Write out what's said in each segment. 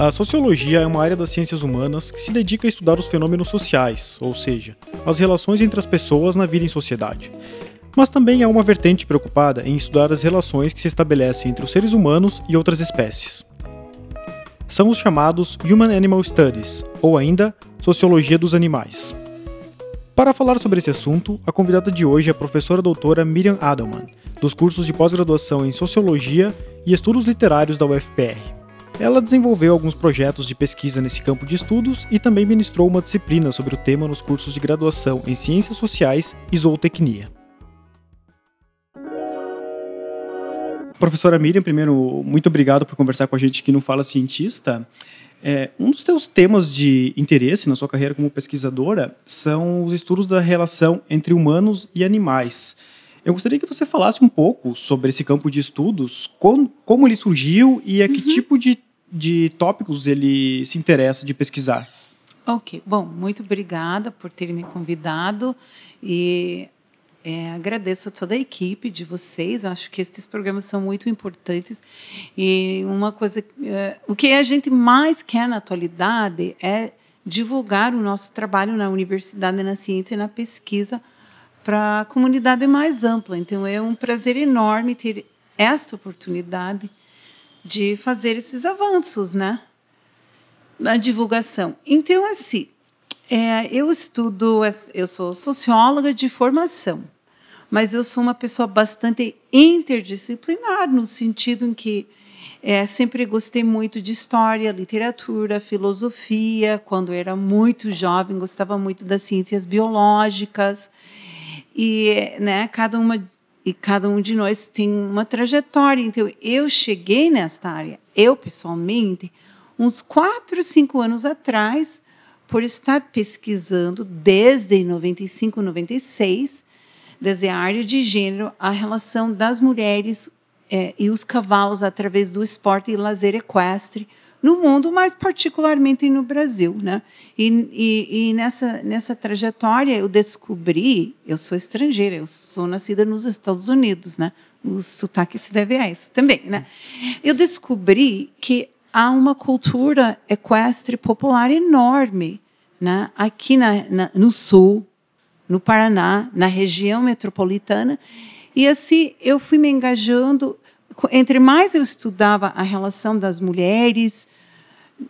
A sociologia é uma área das ciências humanas que se dedica a estudar os fenômenos sociais, ou seja, as relações entre as pessoas na vida em sociedade. Mas também é uma vertente preocupada em estudar as relações que se estabelecem entre os seres humanos e outras espécies. São os chamados Human Animal Studies, ou ainda Sociologia dos Animais. Para falar sobre esse assunto, a convidada de hoje é a professora doutora Miriam Adelman, dos cursos de pós-graduação em Sociologia e Estudos Literários da UFPR. Ela desenvolveu alguns projetos de pesquisa nesse campo de estudos e também ministrou uma disciplina sobre o tema nos cursos de graduação em Ciências Sociais e Zootecnia. Professora Miriam, primeiro, muito obrigado por conversar com a gente aqui no Fala Cientista. É, um dos teus temas de interesse na sua carreira como pesquisadora são os estudos da relação entre humanos e animais. Eu gostaria que você falasse um pouco sobre esse campo de estudos, como, como ele surgiu e a que uhum. tipo de, de tópicos ele se interessa de pesquisar. Ok, bom, muito obrigada por ter me convidado e é, agradeço a toda a equipe de vocês. Acho que esses programas são muito importantes. E uma coisa, é, o que a gente mais quer na atualidade é divulgar o nosso trabalho na universidade, na ciência e na pesquisa para a comunidade mais ampla. Então é um prazer enorme ter esta oportunidade de fazer esses avanços, né, na divulgação. Então assim, é, eu estudo, eu sou socióloga de formação, mas eu sou uma pessoa bastante interdisciplinar, no sentido em que é, sempre gostei muito de história, literatura, filosofia. Quando era muito jovem, gostava muito das ciências biológicas. E né, cada uma e cada um de nós tem uma trajetória. Então, eu cheguei nesta área, eu pessoalmente, uns quatro, cinco anos atrás, por estar pesquisando desde 95, 96, desde a área de gênero, a relação das mulheres é, e os cavalos através do esporte e lazer equestre no mundo, mas particularmente no Brasil, né? E, e, e, nessa nessa trajetória eu descobri, eu sou estrangeira, eu sou nascida nos Estados Unidos, né? O sotaque se deve a isso também, né? Eu descobri que há uma cultura equestre popular enorme né, aqui na, na, no sul, no Paraná, na região metropolitana. E assim eu fui me engajando. Entre mais eu estudava a relação das mulheres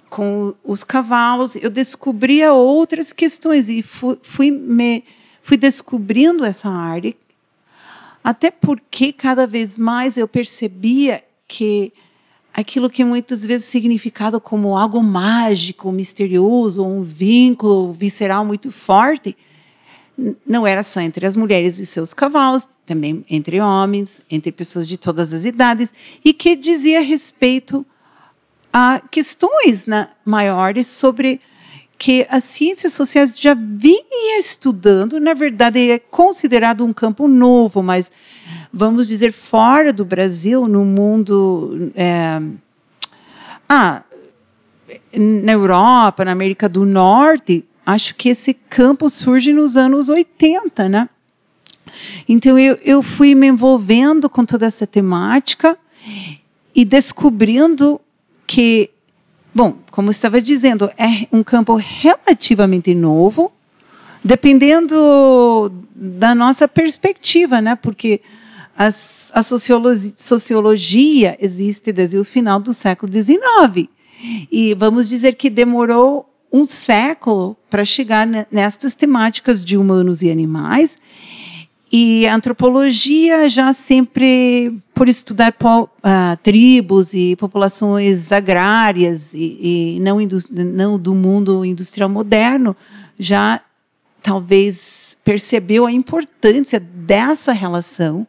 com os cavalos, eu descobria outras questões e fui, fui me fui descobrindo essa área. Até porque cada vez mais eu percebia que aquilo que muitas vezes é significado como algo mágico, misterioso, um vínculo visceral muito forte, não era só entre as mulheres e seus cavalos, também entre homens, entre pessoas de todas as idades, e que dizia respeito a questões né, maiores sobre que as ciências sociais já vinha estudando, na verdade é considerado um campo novo, mas vamos dizer fora do Brasil, no mundo, é, ah, na Europa, na América do Norte, acho que esse campo surge nos anos 80, né? Então eu, eu fui me envolvendo com toda essa temática e descobrindo que Bom, como estava dizendo, é um campo relativamente novo, dependendo da nossa perspectiva, né? Porque as, a sociologia, sociologia existe desde o final do século XIX. E vamos dizer que demorou um século para chegar nestas temáticas de humanos e animais. E a antropologia já sempre, por estudar uh, tribos e populações agrárias e, e não, não do mundo industrial moderno, já talvez percebeu a importância dessa relação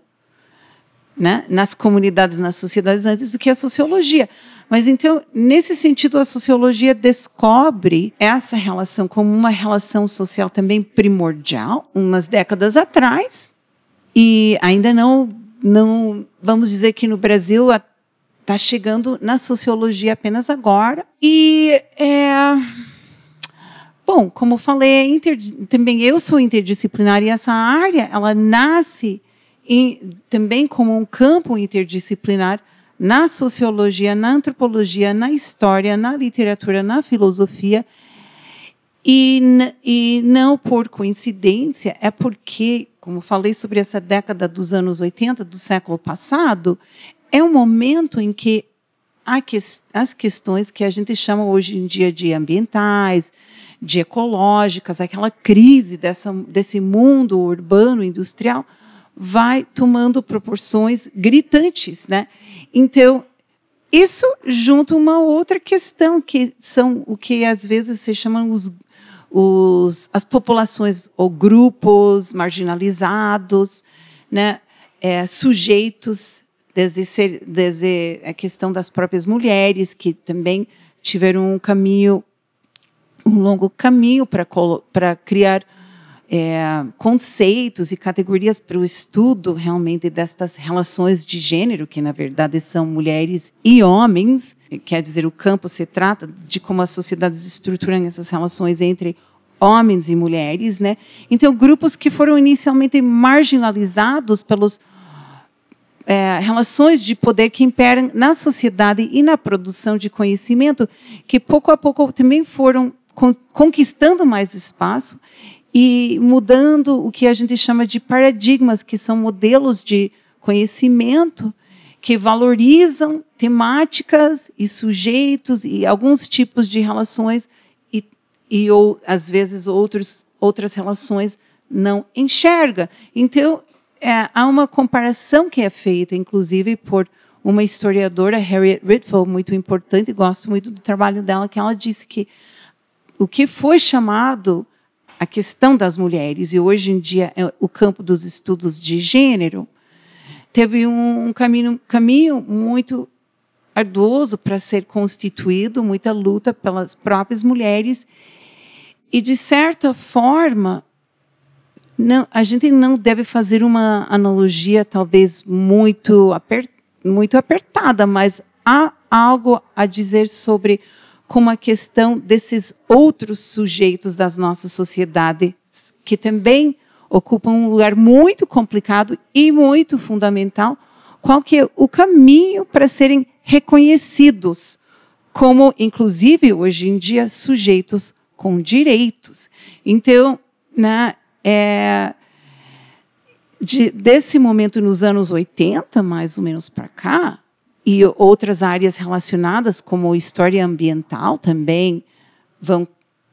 né, nas comunidades, nas sociedades, antes do que a sociologia. Mas então, nesse sentido, a sociologia descobre essa relação como uma relação social também primordial, umas décadas atrás, e ainda não, não vamos dizer que no Brasil está chegando na sociologia apenas agora. E é, bom, como falei, é inter, também eu sou interdisciplinar e essa área ela nasce em, também como um campo interdisciplinar na sociologia, na antropologia, na história, na literatura, na filosofia. E, e não por coincidência, é porque, como falei sobre essa década dos anos 80 do século passado, é um momento em que que, as questões que a gente chama hoje em dia de ambientais, de ecológicas, aquela crise dessa, desse mundo urbano industrial, vai tomando proporções gritantes, né? Então, isso junto uma outra questão que são o que às vezes se chamam os, os as populações ou grupos marginalizados, né? É, sujeitos desde, ser, desde a questão das próprias mulheres que também tiveram um caminho um longo caminho para criar é, conceitos e categorias para o estudo realmente destas relações de gênero, que na verdade são mulheres e homens. Quer dizer, o campo se trata de como as sociedades estruturam essas relações entre homens e mulheres, né? Então, grupos que foram inicialmente marginalizados pelos é, relações de poder que imperam na sociedade e na produção de conhecimento, que pouco a pouco também foram conquistando mais espaço e mudando o que a gente chama de paradigmas, que são modelos de conhecimento que valorizam temáticas e sujeitos e alguns tipos de relações e, e ou às vezes outros, outras relações não enxerga. Então é, há uma comparação que é feita, inclusive por uma historiadora, Harriet Ritfel, muito importante, gosto muito do trabalho dela, que ela disse que o que foi chamado a questão das mulheres, e hoje em dia é o campo dos estudos de gênero, teve um caminho, caminho muito arduoso para ser constituído, muita luta pelas próprias mulheres, e, de certa forma, não, a gente não deve fazer uma analogia talvez muito, aper, muito apertada, mas há algo a dizer sobre como a questão desses outros sujeitos das nossas sociedades, que também ocupam um lugar muito complicado e muito fundamental, qual que é o caminho para serem reconhecidos como, inclusive, hoje em dia, sujeitos com direitos. Então, né, é, de, desse momento nos anos 80, mais ou menos para cá, e outras áreas relacionadas, como história ambiental, também vão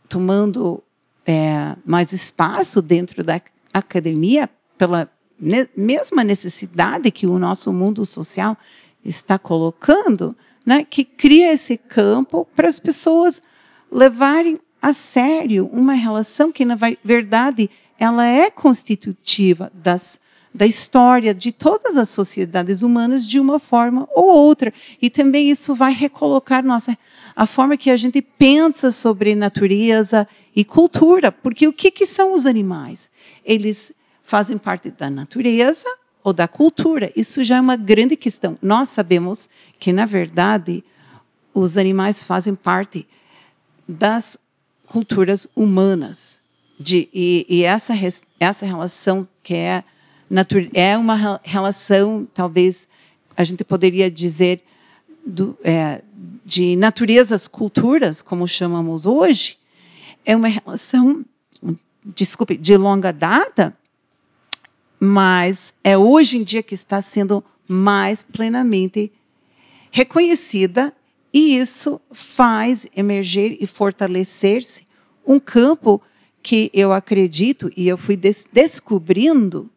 tomando é, mais espaço dentro da academia pela ne mesma necessidade que o nosso mundo social está colocando, né, que cria esse campo para as pessoas levarem a sério uma relação que, na verdade, ela é constitutiva das da história de todas as sociedades humanas de uma forma ou outra. E também isso vai recolocar nossa a forma que a gente pensa sobre natureza e cultura, porque o que, que são os animais? Eles fazem parte da natureza ou da cultura? Isso já é uma grande questão. Nós sabemos que, na verdade, os animais fazem parte das culturas humanas. De, e, e essa, essa relação que é é uma relação, talvez a gente poderia dizer, do, é, de naturezas culturas, como chamamos hoje, é uma relação, desculpe, de longa data, mas é hoje em dia que está sendo mais plenamente reconhecida e isso faz emergir e fortalecer-se um campo que eu acredito e eu fui des descobrindo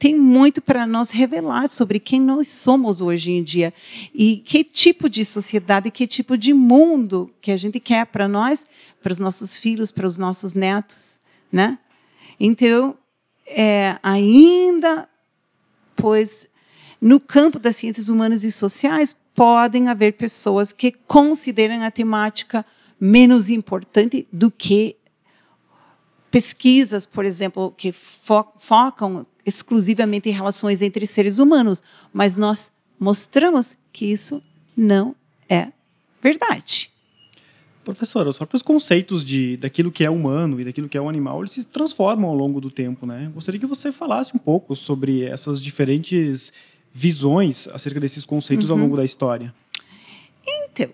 tem muito para nós revelar sobre quem nós somos hoje em dia e que tipo de sociedade, que tipo de mundo que a gente quer para nós, para os nossos filhos, para os nossos netos, né? Então, é, ainda, pois, no campo das ciências humanas e sociais, podem haver pessoas que consideram a temática menos importante do que pesquisas, por exemplo, que fo focam exclusivamente em relações entre seres humanos, mas nós mostramos que isso não é verdade. Professora, os próprios conceitos de daquilo que é humano e daquilo que é um animal, eles se transformam ao longo do tempo, né? Gostaria que você falasse um pouco sobre essas diferentes visões acerca desses conceitos uhum. ao longo da história? Então,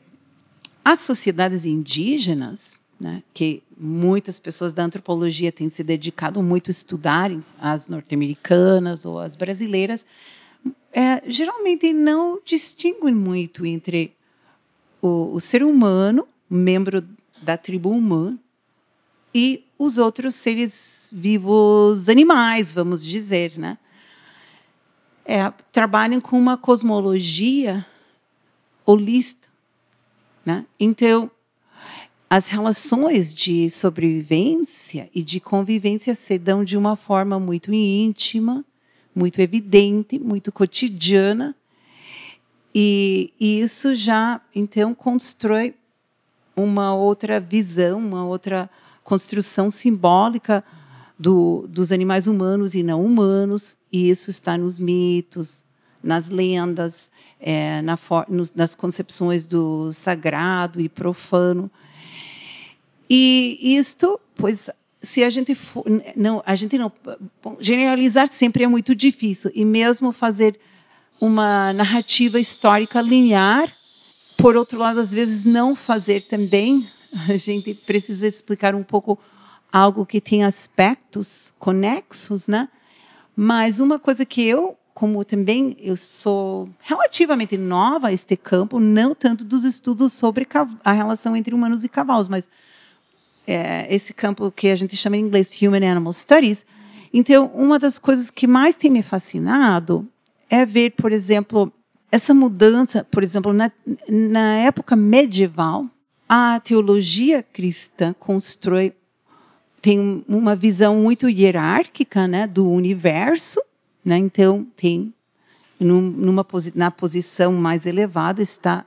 as sociedades indígenas, né, que muitas pessoas da antropologia têm se dedicado muito a estudarem, as norte-americanas ou as brasileiras, é, geralmente não distinguem muito entre o, o ser humano, membro da tribo humana, e os outros seres vivos animais, vamos dizer, né? É, trabalham com uma cosmologia holista, né? Então, as relações de sobrevivência e de convivência se dão de uma forma muito íntima, muito evidente, muito cotidiana, e, e isso já então constrói uma outra visão, uma outra construção simbólica do, dos animais humanos e não humanos, e isso está nos mitos, nas lendas, é, na, nos, nas concepções do sagrado e profano. E isto, pois, se a gente for, não, a gente não bom, generalizar sempre é muito difícil e mesmo fazer uma narrativa histórica linear, por outro lado, às vezes não fazer também a gente precisa explicar um pouco algo que tem aspectos conexos, né? Mas uma coisa que eu, como também eu sou relativamente nova a este campo, não tanto dos estudos sobre a relação entre humanos e cavalos, mas é, esse campo que a gente chama em inglês Human Animal Studies. Então, uma das coisas que mais tem me fascinado é ver, por exemplo, essa mudança, por exemplo, na, na época medieval, a teologia cristã constrói tem uma visão muito hierárquica, né, do universo, né? Então tem numa na posição mais elevada está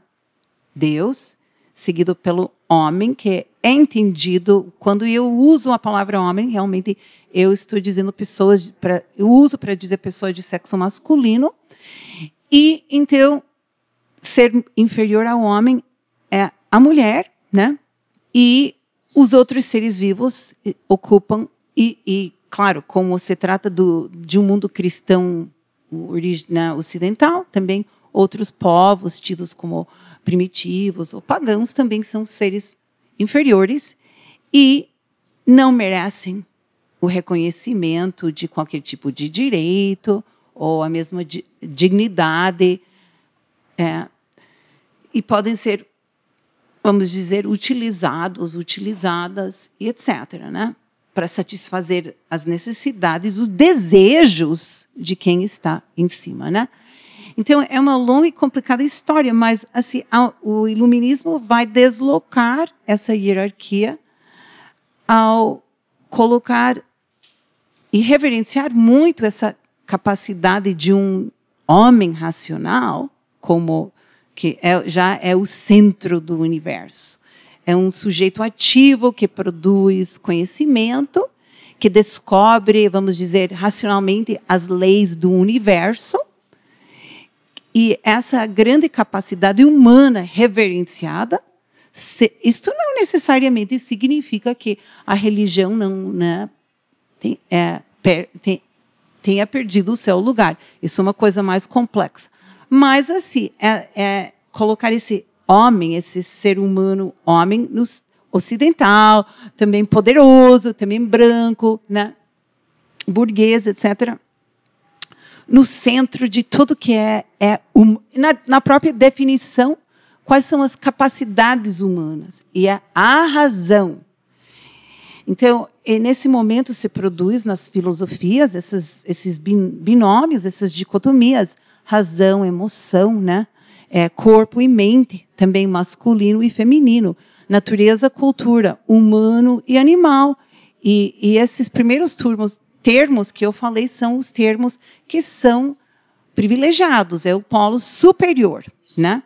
Deus, seguido pelo homem, que é entendido quando eu uso a palavra homem, realmente eu estou dizendo pessoas para eu uso para dizer pessoas de sexo masculino. E então ser inferior ao homem é a mulher, né? E os outros seres vivos ocupam e, e claro, como se trata do, de um mundo cristão né, ocidental, também outros povos tidos como primitivos ou pagãos também são seres inferiores e não merecem o reconhecimento de qualquer tipo de direito ou a mesma dignidade. É, e podem ser vamos dizer, utilizados, utilizadas e etc., né? Para satisfazer as necessidades, os desejos de quem está em cima, né? Então é uma longa e complicada história, mas assim o iluminismo vai deslocar essa hierarquia ao colocar e reverenciar muito essa capacidade de um homem racional como que é, já é o centro do universo. É um sujeito ativo que produz conhecimento, que descobre, vamos dizer, racionalmente as leis do universo. E essa grande capacidade humana reverenciada, se, isto não necessariamente significa que a religião não né, tem, é, per, tem, tenha perdido o seu lugar. Isso é uma coisa mais complexa. Mas, assim, é, é colocar esse homem, esse ser humano homem, no ocidental, também poderoso, também branco, né? burguês, etc., no centro de tudo que é, é um, na, na, própria definição, quais são as capacidades humanas e a, a razão. Então, nesse momento se produz nas filosofias esses, esses binômios, essas dicotomias, razão, emoção, né? É, corpo e mente, também masculino e feminino, natureza, cultura, humano e animal. E, e esses primeiros termos, termos que eu falei são os termos que são privilegiados, é o polo superior, né?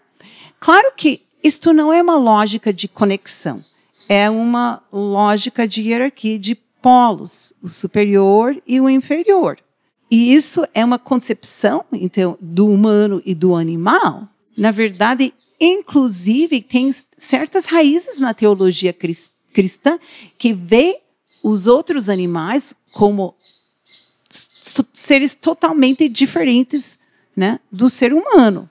Claro que isto não é uma lógica de conexão, é uma lógica de hierarquia de polos, o superior e o inferior. E isso é uma concepção então, do humano e do animal. Na verdade, inclusive, tem certas raízes na teologia cristã que vê os outros animais como seres totalmente diferentes né, do ser humano.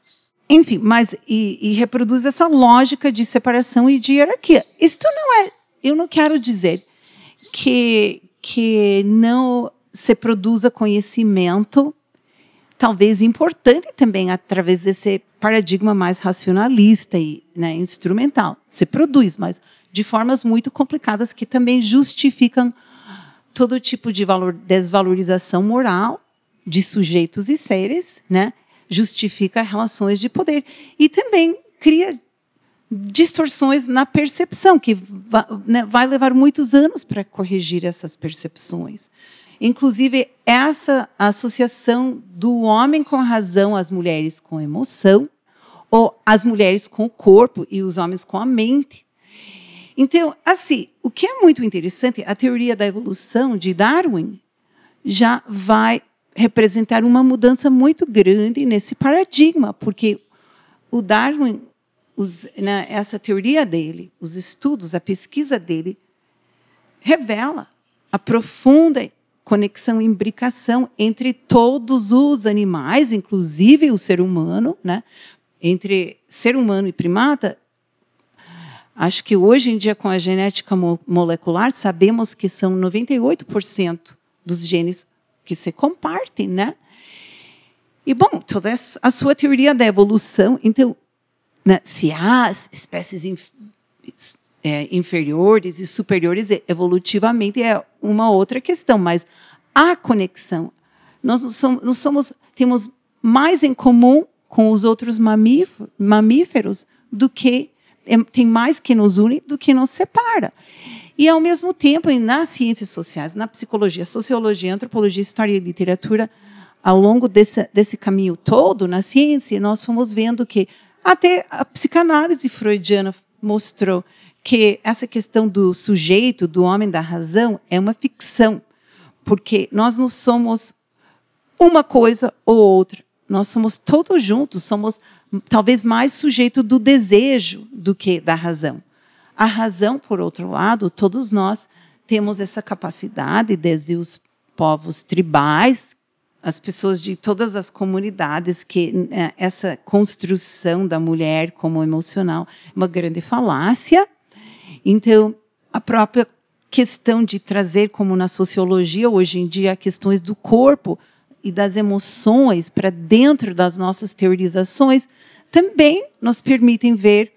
Enfim, mas e, e reproduz essa lógica de separação e de hierarquia. Isto não é, eu não quero dizer que que não se produza conhecimento, talvez importante também através desse paradigma mais racionalista e né, instrumental. Se produz, mas de formas muito complicadas que também justificam todo tipo de valor, desvalorização moral de sujeitos e seres, né? justifica relações de poder. E também cria distorções na percepção, que né, vai levar muitos anos para corrigir essas percepções. Inclusive, essa associação do homem com a razão, as mulheres com a emoção, ou as mulheres com o corpo e os homens com a mente. Então, assim, o que é muito interessante, a teoria da evolução de Darwin já vai representar uma mudança muito grande nesse paradigma, porque o Darwin, os, né, essa teoria dele, os estudos, a pesquisa dele, revela a profunda conexão imbricação entre todos os animais, inclusive o ser humano, né? entre ser humano e primata. Acho que hoje em dia, com a genética molecular, sabemos que são 98% dos genes que se compartem, né? E, bom, toda a sua teoria da evolução, então, né, se há espécies inf é, inferiores e superiores evolutivamente é uma outra questão, mas a conexão, nós, somos, nós somos, temos mais em comum com os outros mamíferos do que tem mais que nos une do que nos separa. E, ao mesmo tempo, nas ciências sociais, na psicologia, sociologia, antropologia, história e literatura, ao longo desse, desse caminho todo, na ciência, nós fomos vendo que até a psicanálise freudiana mostrou que essa questão do sujeito, do homem da razão, é uma ficção, porque nós não somos uma coisa ou outra. Nós somos todos juntos, somos talvez mais sujeito do desejo do que da razão. A razão, por outro lado, todos nós temos essa capacidade, desde os povos tribais, as pessoas de todas as comunidades, que né, essa construção da mulher como emocional é uma grande falácia. Então, a própria questão de trazer, como na sociologia hoje em dia, questões do corpo e das emoções para dentro das nossas teorizações, também nos permitem ver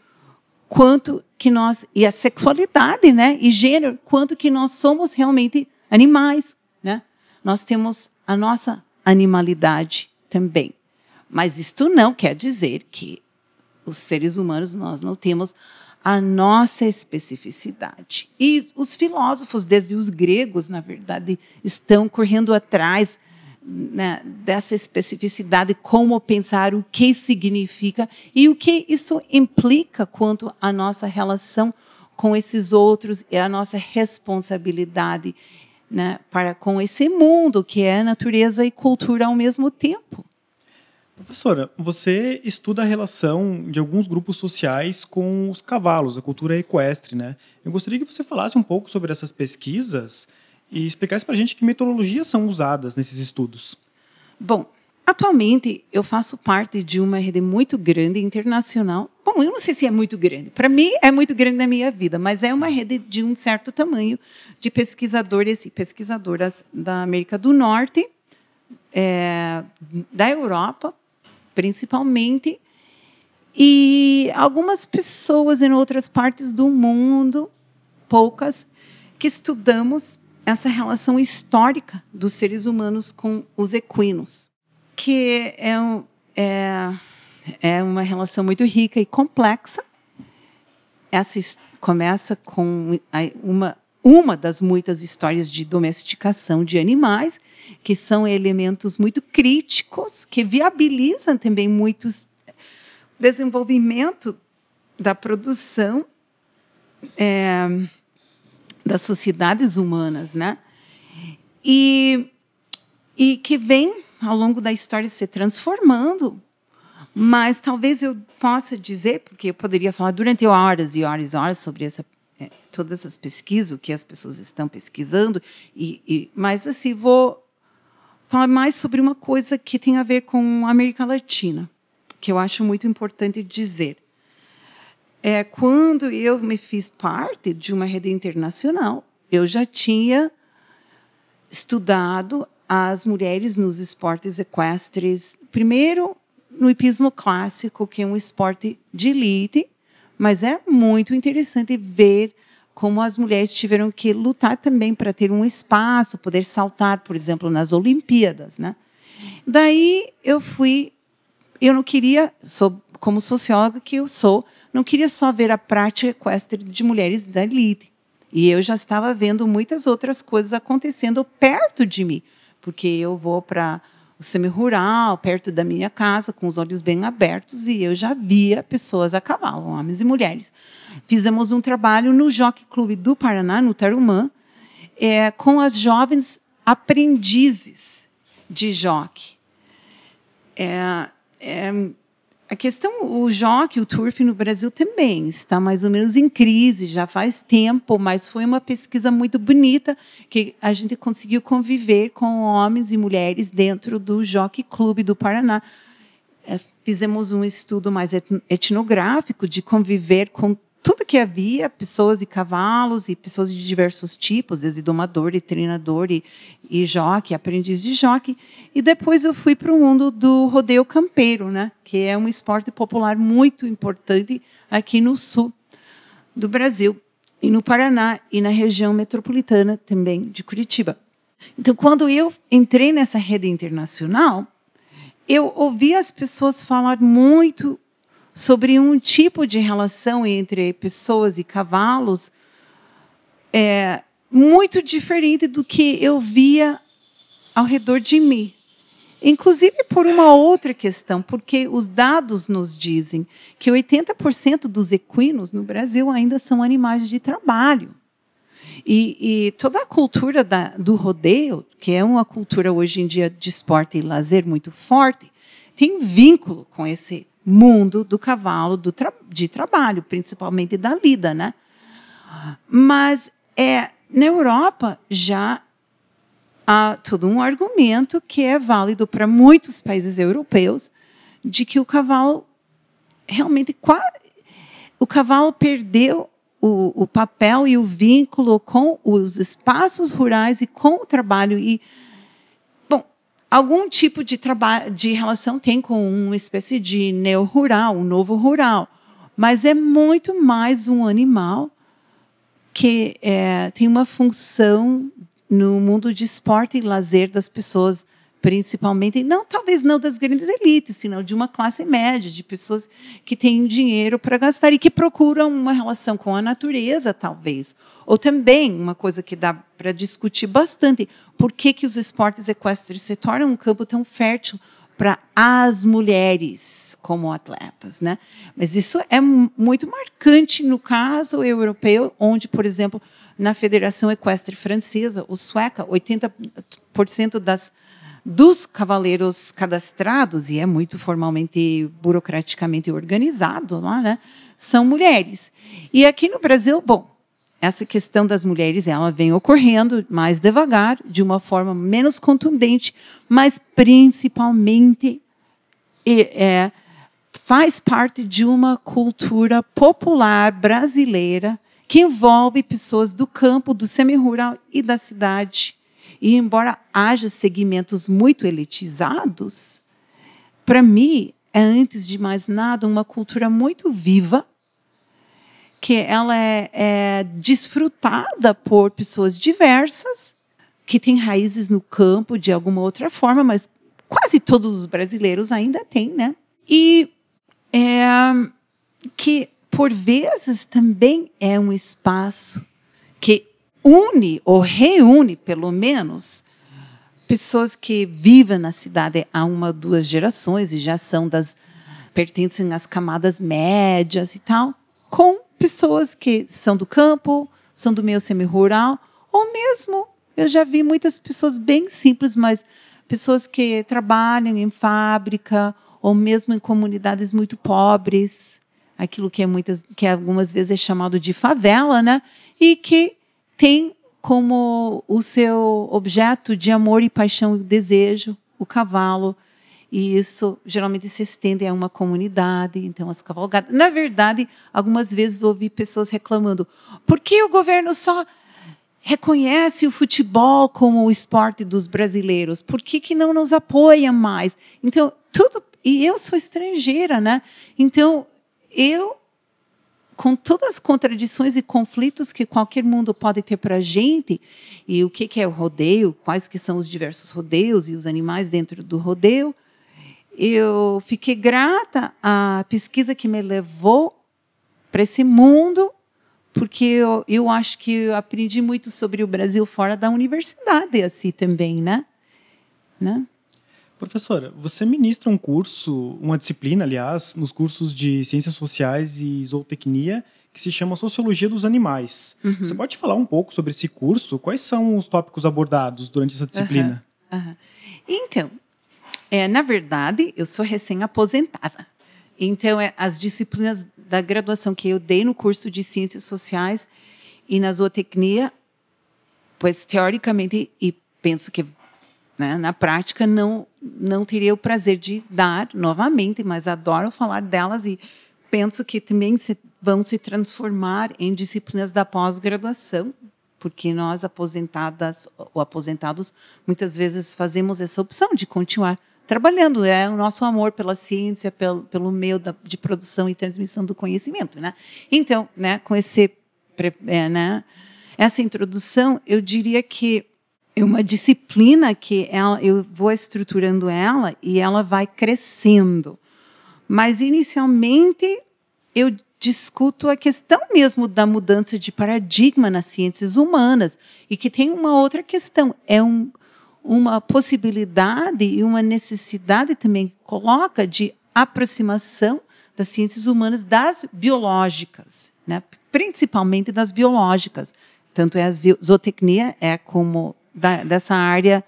quanto que nós e a sexualidade, né, e gênero, quanto que nós somos realmente animais, né? Nós temos a nossa animalidade também. Mas isto não quer dizer que os seres humanos nós não temos a nossa especificidade. E os filósofos, desde os gregos, na verdade, estão correndo atrás né, dessa especificidade, como pensar, o que significa e o que isso implica quanto à nossa relação com esses outros e a nossa responsabilidade né, para com esse mundo que é natureza e cultura ao mesmo tempo. Professora, você estuda a relação de alguns grupos sociais com os cavalos, a cultura equestre, né? Eu gostaria que você falasse um pouco sobre essas pesquisas e explicasse para a gente que metodologias são usadas nesses estudos. Bom, atualmente eu faço parte de uma rede muito grande internacional. Bom, eu não sei se é muito grande. Para mim é muito grande na minha vida, mas é uma rede de um certo tamanho de pesquisadores e pesquisadoras da América do Norte, é, da Europa, principalmente, e algumas pessoas em outras partes do mundo, poucas, que estudamos essa relação histórica dos seres humanos com os equinos, que é, um, é, é uma relação muito rica e complexa. Essa começa com uma, uma das muitas histórias de domesticação de animais, que são elementos muito críticos, que viabilizam também muitos desenvolvimento da produção é, das sociedades humanas, né? E, e que vem ao longo da história se transformando. Mas talvez eu possa dizer, porque eu poderia falar durante horas e horas e horas sobre essa, é, todas essas pesquisas, o que as pessoas estão pesquisando, e, e, mas assim, vou, falar mais sobre uma coisa que tem a ver com a América Latina, que eu acho muito importante dizer. É, quando eu me fiz parte de uma rede internacional, eu já tinha estudado as mulheres nos esportes equestres, primeiro no hipismo clássico, que é um esporte de elite, mas é muito interessante ver como as mulheres tiveram que lutar também para ter um espaço, poder saltar, por exemplo, nas Olimpíadas, né? Daí eu fui, eu não queria, sou, como socióloga que eu sou, não queria só ver a prática equestre de mulheres da elite. E eu já estava vendo muitas outras coisas acontecendo perto de mim, porque eu vou para o semi-rural, perto da minha casa, com os olhos bem abertos, e eu já via pessoas a cavalo, homens e mulheres. Fizemos um trabalho no Jockey Clube do Paraná, no Tarumã, é, com as jovens aprendizes de jockey. É, é, a questão, o jockey, o turf no Brasil também está mais ou menos em crise, já faz tempo, mas foi uma pesquisa muito bonita que a gente conseguiu conviver com homens e mulheres dentro do Jockey Clube do Paraná. É, fizemos um estudo mais etnográfico de conviver com tudo que havia, pessoas e cavalos, e pessoas de diversos tipos, desde domador e treinador e, e jockey, aprendiz de jockey. E depois eu fui para o mundo do rodeio campeiro, né? que é um esporte popular muito importante aqui no sul do Brasil, e no Paraná, e na região metropolitana também de Curitiba. Então, quando eu entrei nessa rede internacional, eu ouvi as pessoas falar muito sobre um tipo de relação entre pessoas e cavalos é, muito diferente do que eu via ao redor de mim. Inclusive por uma outra questão, porque os dados nos dizem que 80% dos equinos no Brasil ainda são animais de trabalho. E, e toda a cultura da, do rodeio, que é uma cultura hoje em dia de esporte e lazer muito forte, tem vínculo com esse mundo do cavalo do tra de trabalho, principalmente da lida, né? Mas é, na Europa já há todo um argumento que é válido para muitos países europeus de que o cavalo realmente o cavalo perdeu o, o papel e o vínculo com os espaços rurais e com o trabalho e algum tipo de de relação tem com uma espécie de neo-rural, um novo rural, mas é muito mais um animal que é, tem uma função no mundo de esporte e lazer das pessoas principalmente, não talvez não das grandes elites, senão de uma classe média, de pessoas que têm dinheiro para gastar e que procuram uma relação com a natureza, talvez. Ou também, uma coisa que dá para discutir bastante, por que, que os esportes equestres se tornam um campo tão fértil para as mulheres como atletas, né? Mas isso é muito marcante no caso europeu, onde, por exemplo, na Federação Equestre Francesa, o sueca, 80% das dos cavaleiros cadastrados, e é muito formalmente, burocraticamente organizado lá, né, são mulheres. E aqui no Brasil, bom, essa questão das mulheres ela vem ocorrendo mais devagar, de uma forma menos contundente, mas principalmente é, faz parte de uma cultura popular brasileira que envolve pessoas do campo, do semi-rural e da cidade. E embora haja segmentos muito elitizados, para mim é antes de mais nada uma cultura muito viva, que ela é, é desfrutada por pessoas diversas, que têm raízes no campo de alguma outra forma, mas quase todos os brasileiros ainda têm, né? E é, que por vezes também é um espaço que une ou reúne, pelo menos, pessoas que vivem na cidade há uma duas gerações e já são das pertencem às camadas médias e tal, com pessoas que são do campo, são do meio semi-rural, ou mesmo eu já vi muitas pessoas bem simples, mas pessoas que trabalham em fábrica ou mesmo em comunidades muito pobres, aquilo que é muitas que algumas vezes é chamado de favela, né? E que tem como o seu objeto de amor e paixão e desejo, o cavalo. E isso geralmente se estende a uma comunidade, então as cavalgadas. Na verdade, algumas vezes ouvi pessoas reclamando: por que o governo só reconhece o futebol como o esporte dos brasileiros? Por que, que não nos apoia mais? Então, tudo. E eu sou estrangeira, né? Então, eu com todas as contradições e conflitos que qualquer mundo pode ter para a gente, e o que, que é o rodeio, quais que são os diversos rodeios e os animais dentro do rodeio, eu fiquei grata à pesquisa que me levou para esse mundo, porque eu, eu acho que eu aprendi muito sobre o Brasil fora da universidade, assim também, né? né? Professora, você ministra um curso, uma disciplina, aliás, nos cursos de Ciências Sociais e Zootecnia, que se chama Sociologia dos Animais. Uhum. Você pode falar um pouco sobre esse curso? Quais são os tópicos abordados durante essa disciplina? Uhum. Uhum. Então, é, na verdade, eu sou recém-aposentada. Então, é, as disciplinas da graduação que eu dei no curso de Ciências Sociais e na Zootecnia, pois, teoricamente, e penso que né? Na prática, não, não teria o prazer de dar novamente, mas adoro falar delas e penso que também se, vão se transformar em disciplinas da pós-graduação, porque nós aposentadas ou aposentados muitas vezes fazemos essa opção de continuar trabalhando é o nosso amor pela ciência pelo, pelo meio da, de produção e transmissão do conhecimento né então né com esse é, né essa introdução eu diria que é uma disciplina que ela, eu vou estruturando ela e ela vai crescendo. Mas, inicialmente, eu discuto a questão mesmo da mudança de paradigma nas ciências humanas e que tem uma outra questão, é um, uma possibilidade e uma necessidade também que coloca de aproximação das ciências humanas das biológicas, né? principalmente das biológicas. Tanto é a zootecnia é como da, dessa área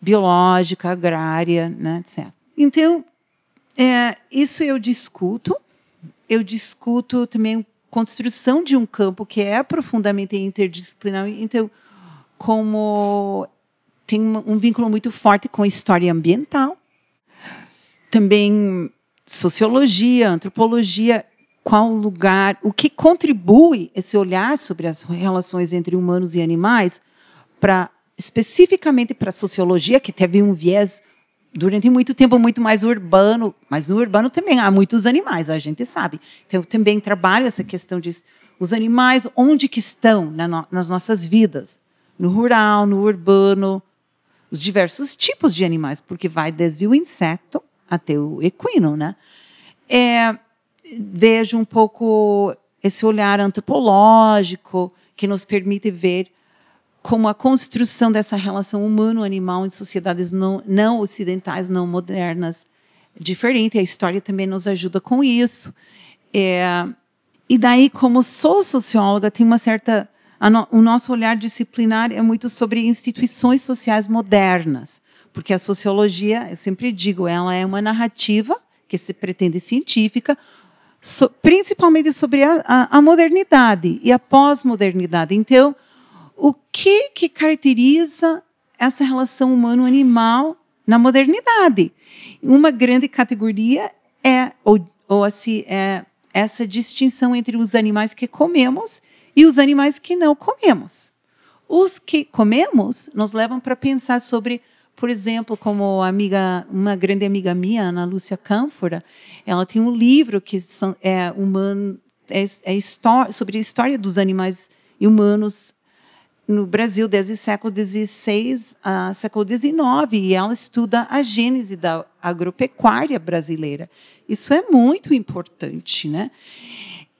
biológica, agrária, né, etc. Então, é, isso eu discuto. Eu discuto também construção de um campo que é profundamente interdisciplinar. Então, como tem um vínculo muito forte com a história ambiental, também sociologia, antropologia, qual lugar, o que contribui esse olhar sobre as relações entre humanos e animais para especificamente para a sociologia, que teve um viés durante muito tempo muito mais urbano, mas no urbano também há muitos animais, a gente sabe. Então, eu também trabalho essa questão de os animais, onde que estão na no, nas nossas vidas? No rural, no urbano, os diversos tipos de animais, porque vai desde o inseto até o equino, né? É, vejo um pouco esse olhar antropológico que nos permite ver como a construção dessa relação humano-animal em sociedades não, não ocidentais, não modernas, diferente. A história também nos ajuda com isso. É, e daí, como sou socióloga, tem uma certa no, o nosso olhar disciplinar é muito sobre instituições sociais modernas, porque a sociologia, eu sempre digo, ela é uma narrativa que se pretende científica, so, principalmente sobre a, a, a modernidade e a pós-modernidade. Então, o que, que caracteriza essa relação humano-animal na modernidade. Uma grande categoria é, ou, ou assim, é essa distinção entre os animais que comemos e os animais que não comemos. Os que comemos nos levam para pensar sobre, por exemplo, como amiga, uma grande amiga minha, Ana Lúcia Cânfora, ela tem um livro que são, é, é, é sobre a história dos animais humanos no Brasil desde o século XVI a século XIX e ela estuda a gênese da agropecuária brasileira. Isso é muito importante, né?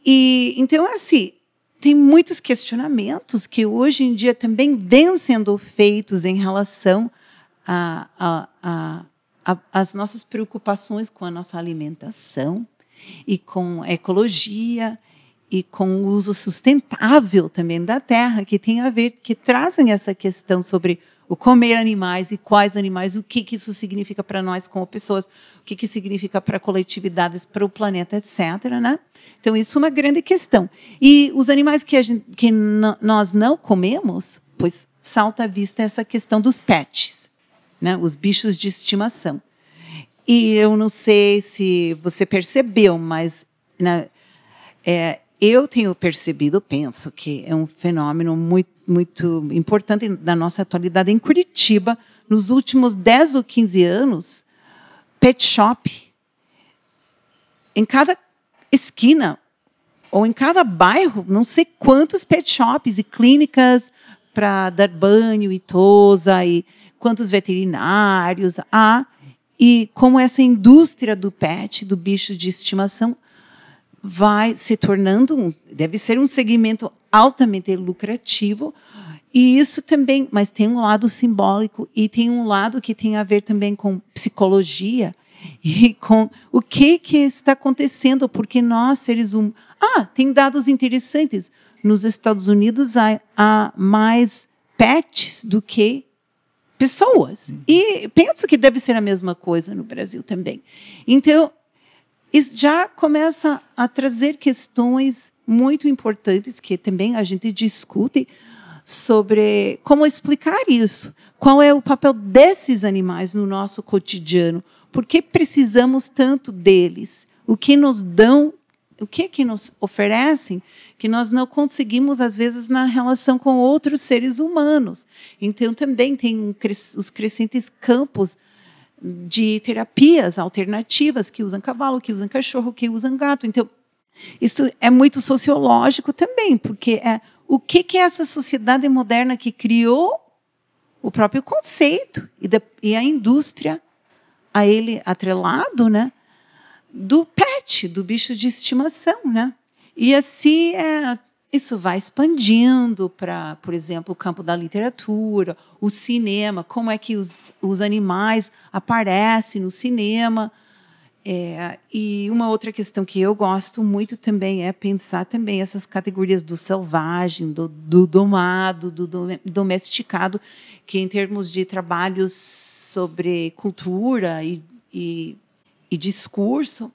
E então assim tem muitos questionamentos que hoje em dia também vêm sendo feitos em relação às nossas preocupações com a nossa alimentação e com a ecologia e com o uso sustentável também da terra, que tem a ver, que trazem essa questão sobre o comer animais e quais animais, o que, que isso significa para nós como pessoas, o que, que significa para coletividades, para o planeta, etc. Né? Então, isso é uma grande questão. E os animais que, gente, que nós não comemos, depois salta à vista essa questão dos pets, né? os bichos de estimação. E eu não sei se você percebeu, mas né, é, eu tenho percebido, penso que é um fenômeno muito, muito importante da nossa atualidade em Curitiba. Nos últimos 10 ou 15 anos, pet shop, em cada esquina ou em cada bairro, não sei quantos pet shops e clínicas para dar banho e tosa e quantos veterinários há e como essa indústria do pet, do bicho de estimação, vai se tornando um, deve ser um segmento altamente lucrativo e isso também, mas tem um lado simbólico e tem um lado que tem a ver também com psicologia e com o que que está acontecendo, porque nós seres humanos, ah, tem dados interessantes. Nos Estados Unidos há, há mais pets do que pessoas. E penso que deve ser a mesma coisa no Brasil também. Então, já começa a trazer questões muito importantes que também a gente discute sobre como explicar isso. Qual é o papel desses animais no nosso cotidiano? Por que precisamos tanto deles? O que nos dão o que que nos oferecem que nós não conseguimos às vezes na relação com outros seres humanos. Então também tem um, os crescentes campos de terapias alternativas que usam cavalo, que usam cachorro, que usam gato. Então isso é muito sociológico também, porque é o que que é essa sociedade moderna que criou o próprio conceito e, e a indústria a ele atrelado, né? do pet, do bicho de estimação, né? E assim é, isso vai expandindo para, por exemplo, o campo da literatura, o cinema, como é que os, os animais aparecem no cinema. É, e uma outra questão que eu gosto muito também é pensar também essas categorias do selvagem, do, do domado, do, do domesticado, que em termos de trabalhos sobre cultura e, e e discurso.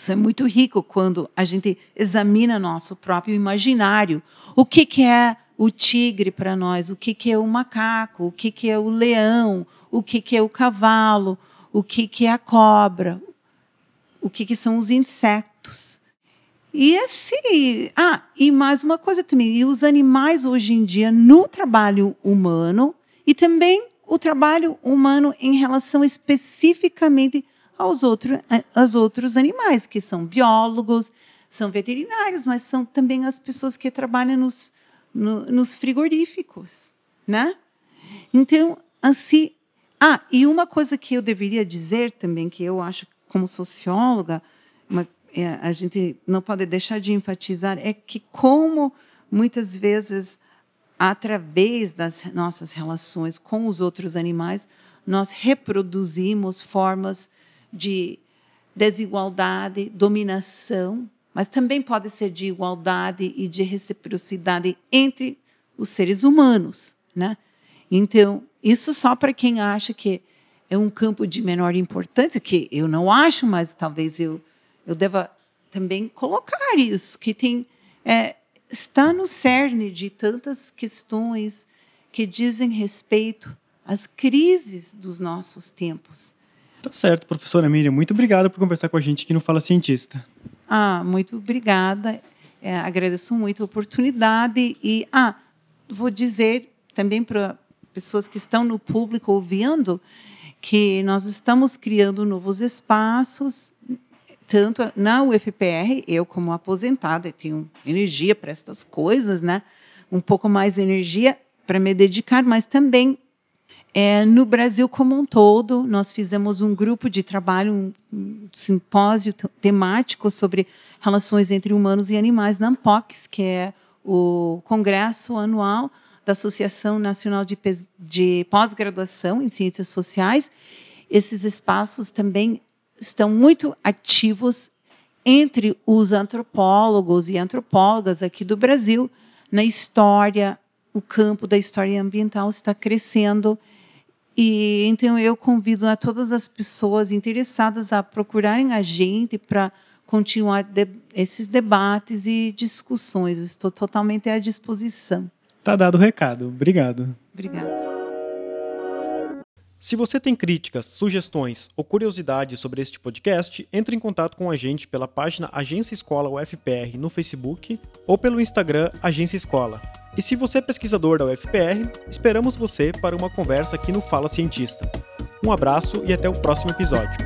Isso é muito rico quando a gente examina nosso próprio imaginário. O que, que é o tigre para nós? O que, que é o macaco? O que, que é o leão? O que, que é o cavalo? O que, que é a cobra? O que, que são os insetos? E assim, ah, e mais uma coisa também, e os animais hoje em dia no trabalho humano e também o trabalho humano em relação especificamente aos, outro, aos outros animais, que são biólogos, são veterinários, mas são também as pessoas que trabalham nos, no, nos frigoríficos, né? Então, assim, ah, e uma coisa que eu deveria dizer também, que eu acho como socióloga, uma, é, a gente não pode deixar de enfatizar, é que como muitas vezes, através das nossas relações com os outros animais, nós reproduzimos formas de desigualdade, dominação, mas também pode ser de igualdade e de reciprocidade entre os seres humanos, né? Então, isso só para quem acha que é um campo de menor importância, que eu não acho, mas talvez eu, eu deva também colocar isso, que tem é, está no cerne de tantas questões que dizem respeito às crises dos nossos tempos. Tá certo, professora Miriam. Muito obrigado por conversar com a gente aqui no Fala Cientista. Ah, muito obrigada. É, agradeço muito a oportunidade. E, ah, vou dizer também para pessoas que estão no público ouvindo que nós estamos criando novos espaços, tanto na UFPR, eu como aposentada, tenho energia para estas coisas, né? um pouco mais energia para me dedicar, mas também é, no Brasil como um todo, nós fizemos um grupo de trabalho, um simpósio temático sobre relações entre humanos e animais na ANPOX, que é o congresso anual da Associação Nacional de, de Pós-Graduação em Ciências Sociais. Esses espaços também estão muito ativos entre os antropólogos e antropólogas aqui do Brasil. Na história, o campo da história ambiental está crescendo e então eu convido a todas as pessoas interessadas a procurarem a gente para continuar de, esses debates e discussões. Estou totalmente à disposição. Tá dado o recado. Obrigado. Obrigada. Se você tem críticas, sugestões ou curiosidades sobre este podcast, entre em contato com a gente pela página Agência Escola UFPR no Facebook ou pelo Instagram Agência Escola. E se você é pesquisador da UFPR, esperamos você para uma conversa aqui no Fala Cientista. Um abraço e até o próximo episódio.